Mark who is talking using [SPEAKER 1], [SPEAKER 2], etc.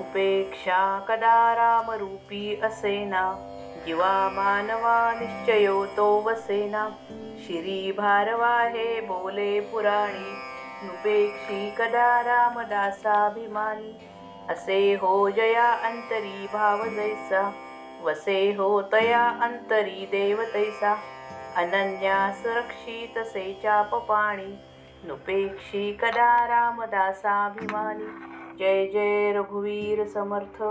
[SPEAKER 1] उपेक्षा कदा रामरूपी असेना जीवा मानवा निश्चयो तो वसेना. शिरी भारवाहे बोले पुराणी नुपेक्षी कदा रामदासाभिमानी. असे हो जया अंतरी भाव जैसा वसे हो तया अंतरी देव तैसा. अनन्या सुरक्षी तसे चाप पाणी नुपेक्षी कदा रामदासाभिमानी. जय जय रघुवीर समर्थ.